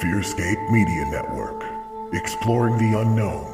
Fearscape Media Network, exploring the unknown,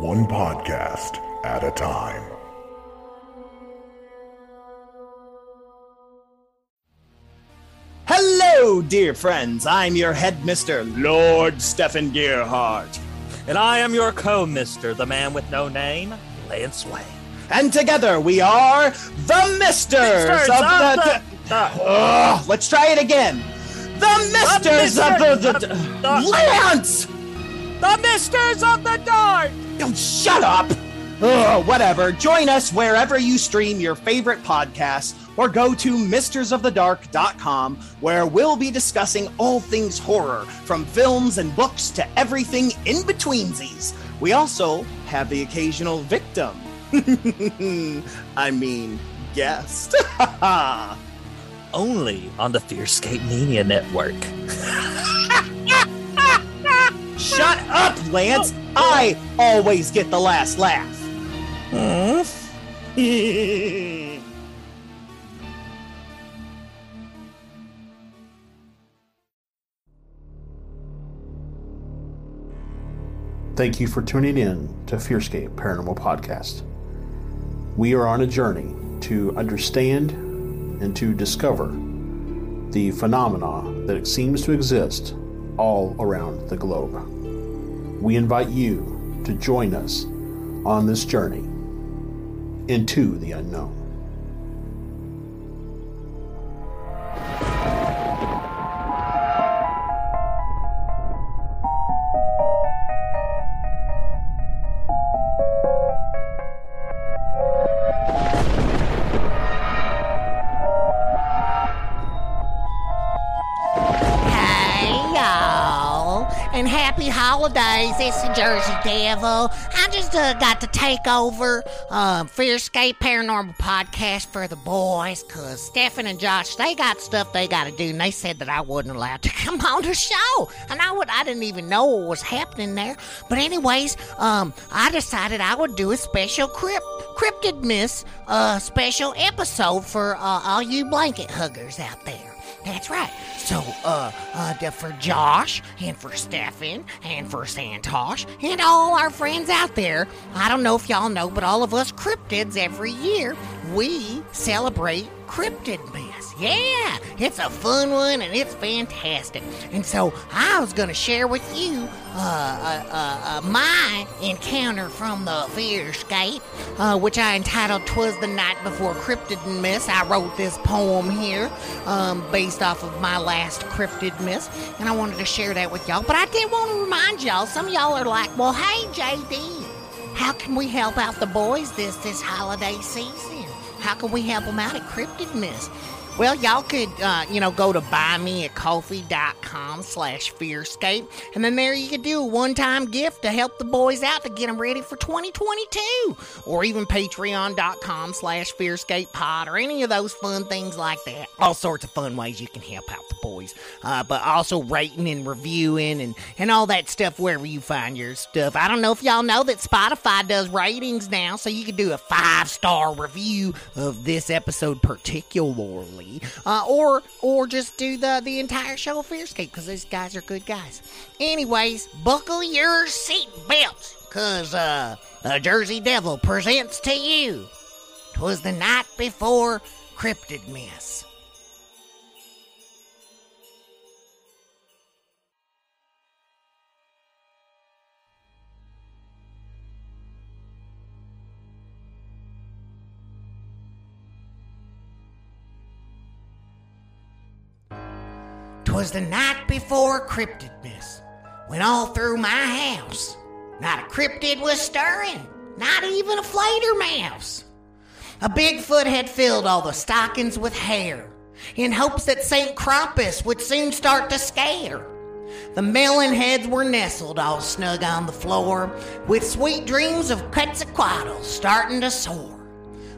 one podcast at a time. Hello, dear friends. I'm your headmister, Lord Stephen Gearhart. And I am your co-mister, the man with no name, Lance Wayne. And together we are the Misters, Misters of, of the... the- Ugh, let's try it again. The Misters of the... the, the- Lance! The Misters of the Dark! Oh, shut up! Ugh, whatever. Join us wherever you stream your favorite podcasts or go to mistersofthedark.com where we'll be discussing all things horror, from films and books to everything in betweensies. We also have the occasional victim. I mean, guest. Only on the Fearscape Media Network. Shut up, Lance! I always get the last laugh. Hmm? Thank you for tuning in to Fearscape Paranormal Podcast. We are on a journey to understand and to discover the phenomena that seems to exist all around the globe. We invite you to join us on this journey into the unknown. Holidays. It's the Jersey Devil. I just uh, got to take over um, Fearscape Paranormal Podcast for the boys because Stefan and Josh, they got stuff they got to do, and they said that I wasn't allowed to come on the show. And I, would, I didn't even know what was happening there. But, anyways, um, I decided I would do a special crypt, Cryptidmas uh, special episode for uh, all you blanket huggers out there. That's right. So, uh, uh, for Josh and for Stefan and for Santosh and all our friends out there, I don't know if y'all know, but all of us cryptids every year, we celebrate Cryptid Miss. Yeah, it's a fun one and it's fantastic. And so I was gonna share with you, uh, uh, uh, uh my encounter from the Fearscape, uh, which I entitled "Twas the Night Before Cryptid Miss." I wrote this poem here, um, based off of my last Cryptid and I wanted to share that with y'all. But I did want to remind y'all. Some y'all are like, "Well, hey, JD, how can we help out the boys this this holiday season? How can we help them out at Cryptidmas?" Well, y'all could, uh, you know, go to buymeacoffee.com slash fearscape, and then there you could do a one-time gift to help the boys out to get them ready for 2022, or even patreon.com slash fearscape pod, or any of those fun things like that. All sorts of fun ways you can help out the boys, uh, but also rating and reviewing and, and all that stuff wherever you find your stuff. I don't know if y'all know that Spotify does ratings now, so you could do a five-star review of this episode particularly, uh, or or just do the the entire show of Fearscape because these guys are good guys. Anyways, buckle your seatbelts, cause uh, the Jersey Devil presents to you. Twas the night before Cryptidmas. Twas the night before Cryptid Miss, when all through my house, not a cryptid was stirring, not even a flater mouse. A Bigfoot had filled all the stockings with hair, in hopes that St. Krampus would soon start to scare. The melon heads were nestled all snug on the floor, with sweet dreams of Quetzalcoatl starting to soar.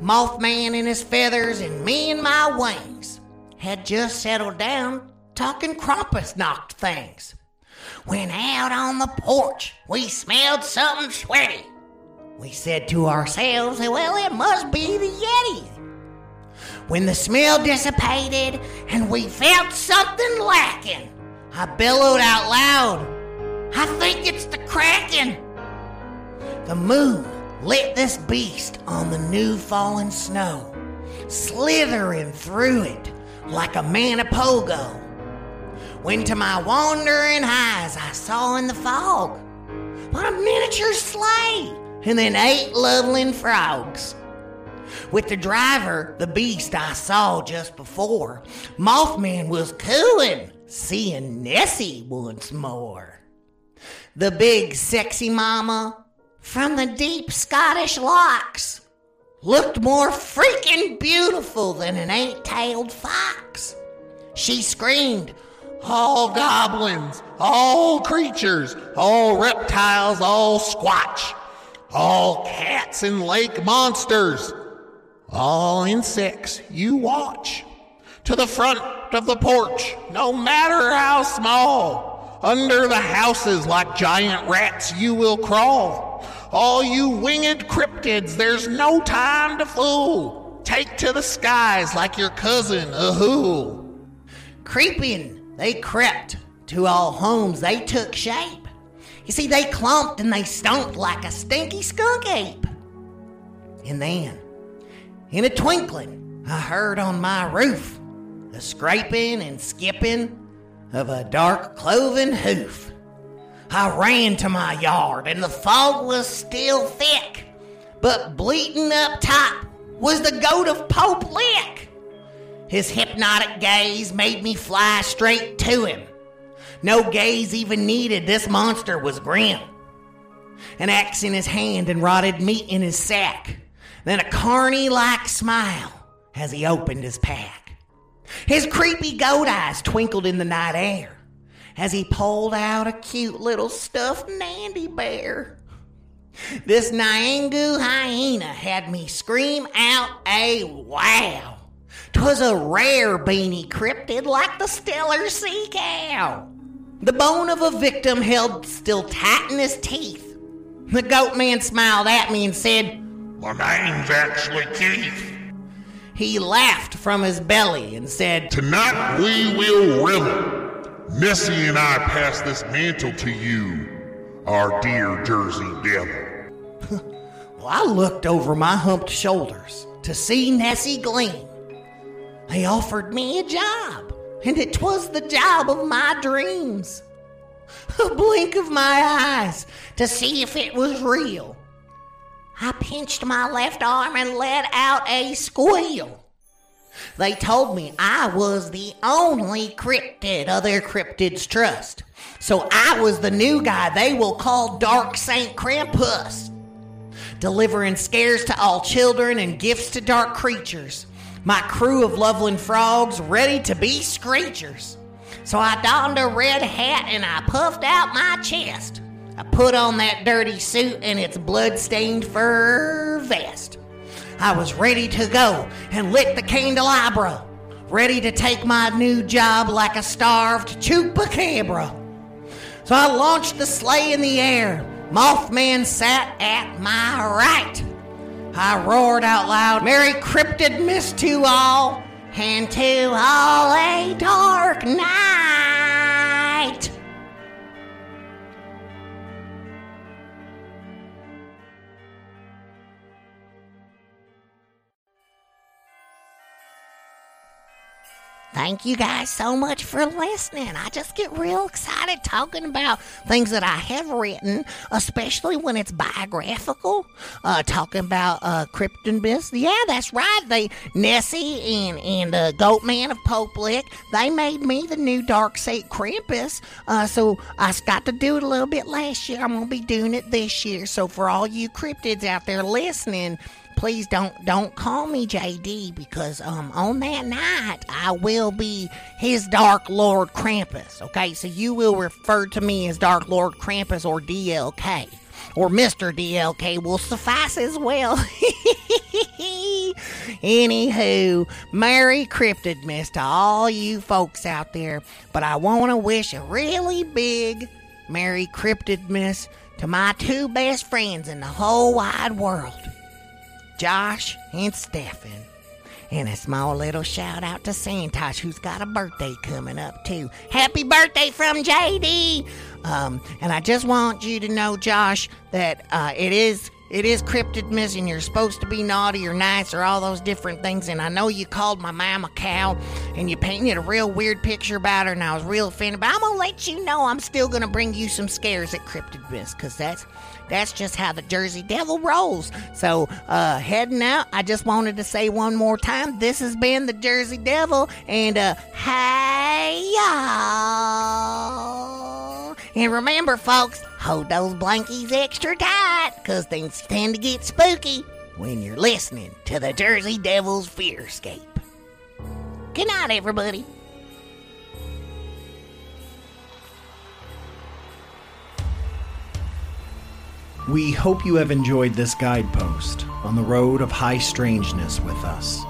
Mothman in his feathers and me in my wings had just settled down, talking Krampus knocked things. When out on the porch, we smelled something sweaty. We said to ourselves, well, it must be the Yeti. When the smell dissipated and we felt something lacking, I bellowed out loud, I think it's the Kraken. The moon lit this beast on the new fallen snow, slithering through it like a Manipogo. When to my wandering eyes I saw in the fog but a miniature sleigh and then eight Loveland frogs. With the driver, the beast I saw just before, Mothman was cooing, seeing Nessie once more. The big sexy mama from the deep Scottish locks looked more freaking beautiful than an eight tailed fox. She screamed, all goblins, all creatures, all reptiles, all squatch, all cats and lake monsters, all insects you watch. To the front of the porch, no matter how small, under the houses like giant rats you will crawl. All you winged cryptids, there's no time to fool. Take to the skies like your cousin, Ahool. Creeping they crept to all homes, they took shape. You see, they clumped and they stomped like a stinky skunk ape. And then, in a twinkling, I heard on my roof the scraping and skipping of a dark cloven hoof. I ran to my yard and the fog was still thick, but bleating up top was the goat of Pope Lick. His hypnotic gaze made me fly straight to him. No gaze even needed, this monster was grim. An axe in his hand and rotted meat in his sack, then a carny like smile as he opened his pack. His creepy goat eyes twinkled in the night air as he pulled out a cute little stuffed Nandi bear. This Nyangu hyena had me scream out a wow. 'Twas a rare beanie cryptid like the stellar sea cow. The bone of a victim held still tight in his teeth. The goat man smiled at me and said, My name's actually Keith. He laughed from his belly and said, Tonight we will revel. Nessie and I pass this mantle to you, our dear Jersey Devil. Well, I looked over my humped shoulders to see Nessie gleam. They offered me a job, and it was the job of my dreams. A blink of my eyes to see if it was real. I pinched my left arm and let out a squeal. They told me I was the only cryptid other cryptids trust. So I was the new guy they will call Dark Saint Krampus. Delivering scares to all children and gifts to dark creatures my crew of Loveland frogs ready to be screechers. So I donned a red hat and I puffed out my chest. I put on that dirty suit and its blood-stained fur vest. I was ready to go and lit the candelabra, ready to take my new job like a starved chupacabra. So I launched the sleigh in the air. Mothman sat at my right. I roared out loud, Merry Cryptidmas to all, and to all a dark night. Thank you guys so much for listening. I just get real excited talking about things that I have written, especially when it's biographical. Uh, talking about uh, Kryptonbis. Yeah, that's right. They Nessie and and uh, Goatman of Pope Lick. They made me the new Dark Saint Krampus. Uh, so I got to do it a little bit last year. I'm gonna be doing it this year. So for all you cryptids out there listening please don't don't call me JD because um on that night I will be his Dark Lord Krampus. Okay, so you will refer to me as Dark Lord Krampus or DLK. Or Mr. DLK will suffice as well. Anywho, Merry Cryptidmas to all you folks out there. But I want to wish a really big Merry Cryptidmas to my two best friends in the whole wide world. Josh and Stefan. And a small little shout out to Santosh, who's got a birthday coming up too. Happy birthday from JD! Um, and I just want you to know, Josh, that uh, it is it is Cryptidmas and you're supposed to be naughty or nice or all those different things. And I know you called my mom a cow and you painted a real weird picture about her, and I was real offended. But I'm gonna let you know I'm still gonna bring you some scares at Cryptidmas, because that's that's just how the Jersey Devil rolls. So, uh, heading out, I just wanted to say one more time this has been the Jersey Devil, and uh, hey y'all. And remember, folks, hold those blankies extra tight, because things tend to get spooky when you're listening to the Jersey Devil's Fearscape. Good night, everybody. We hope you have enjoyed this guidepost on the road of high strangeness with us.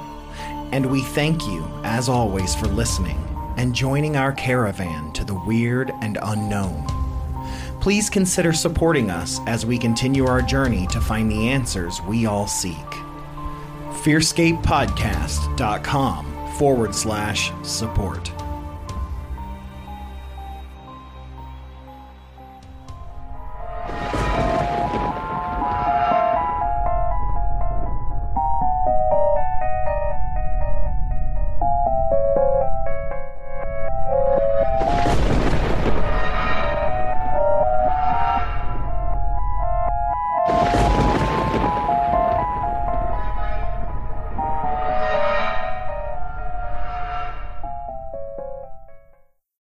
And we thank you, as always, for listening and joining our caravan to the weird and unknown. Please consider supporting us as we continue our journey to find the answers we all seek. FearScapePodcast.com forward slash support.